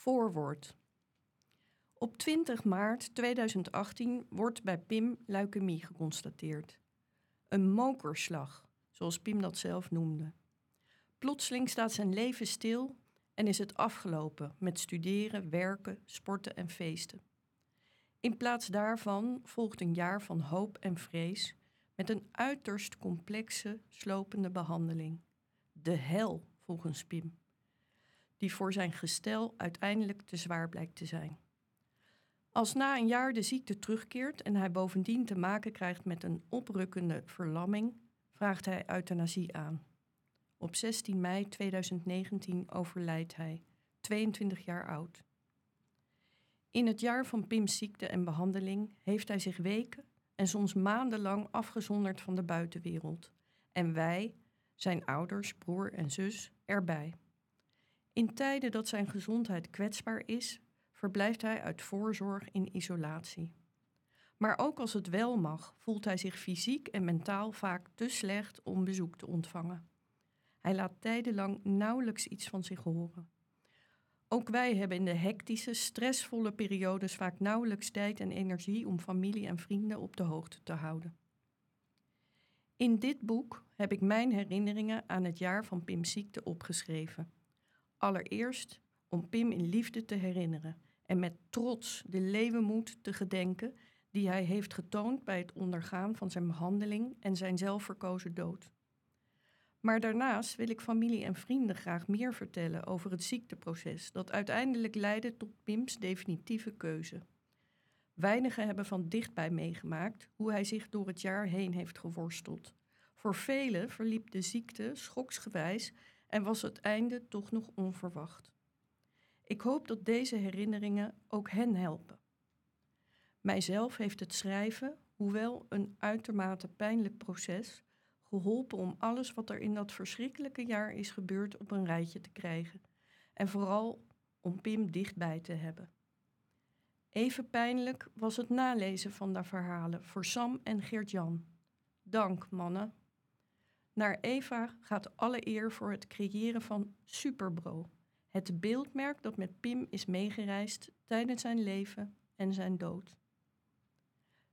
Voorwoord. Op 20 maart 2018 wordt bij Pim leukemie geconstateerd. Een mokerslag, zoals Pim dat zelf noemde. Plotseling staat zijn leven stil en is het afgelopen met studeren, werken, sporten en feesten. In plaats daarvan volgt een jaar van hoop en vrees met een uiterst complexe, slopende behandeling. De hel, volgens Pim, die voor zijn gestel uiteindelijk te zwaar blijkt te zijn. Als na een jaar de ziekte terugkeert en hij bovendien te maken krijgt met een oprukkende verlamming, vraagt hij euthanasie aan. Op 16 mei 2019 overlijdt hij, 22 jaar oud. In het jaar van Pim's ziekte en behandeling heeft hij zich weken en soms maandenlang afgezonderd van de buitenwereld. En wij, zijn ouders, broer en zus, erbij. In tijden dat zijn gezondheid kwetsbaar is, verblijft hij uit voorzorg in isolatie. Maar ook als het wel mag, voelt hij zich fysiek en mentaal vaak te slecht om bezoek te ontvangen. Hij laat tijdenlang nauwelijks iets van zich horen. Ook wij hebben in de hectische, stressvolle periodes vaak nauwelijks tijd en energie om familie en vrienden op de hoogte te houden. In dit boek heb ik mijn herinneringen aan het jaar van Pim's ziekte opgeschreven. Allereerst om Pim in liefde te herinneren en met trots de levenmoed te gedenken die hij heeft getoond bij het ondergaan van zijn behandeling en zijn zelfverkozen dood. Maar daarnaast wil ik familie en vrienden graag meer vertellen over het ziekteproces dat uiteindelijk leidde tot Pim's definitieve keuze. Weinigen hebben van dichtbij meegemaakt hoe hij zich door het jaar heen heeft geworsteld. Voor velen verliep de ziekte schoksgewijs en was het einde toch nog onverwacht. Ik hoop dat deze herinneringen ook hen helpen. Mijzelf heeft het schrijven, hoewel een uitermate pijnlijk proces, geholpen om alles wat er in dat verschrikkelijke jaar is gebeurd op een rijtje te krijgen. En vooral om Pim dichtbij te hebben. Even pijnlijk was het nalezen van de verhalen voor Sam en Geert-Jan. Dank, mannen. Naar Eva gaat alle eer voor het creëren van Superbro. Het beeldmerk dat met Pim is meegereisd tijdens zijn leven en zijn dood.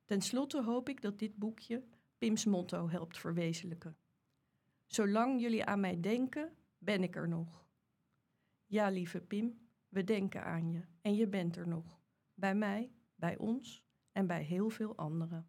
Ten slotte hoop ik dat dit boekje Pims motto helpt verwezenlijken. Zolang jullie aan mij denken, ben ik er nog. Ja, lieve Pim, we denken aan je en je bent er nog. Bij mij, bij ons en bij heel veel anderen.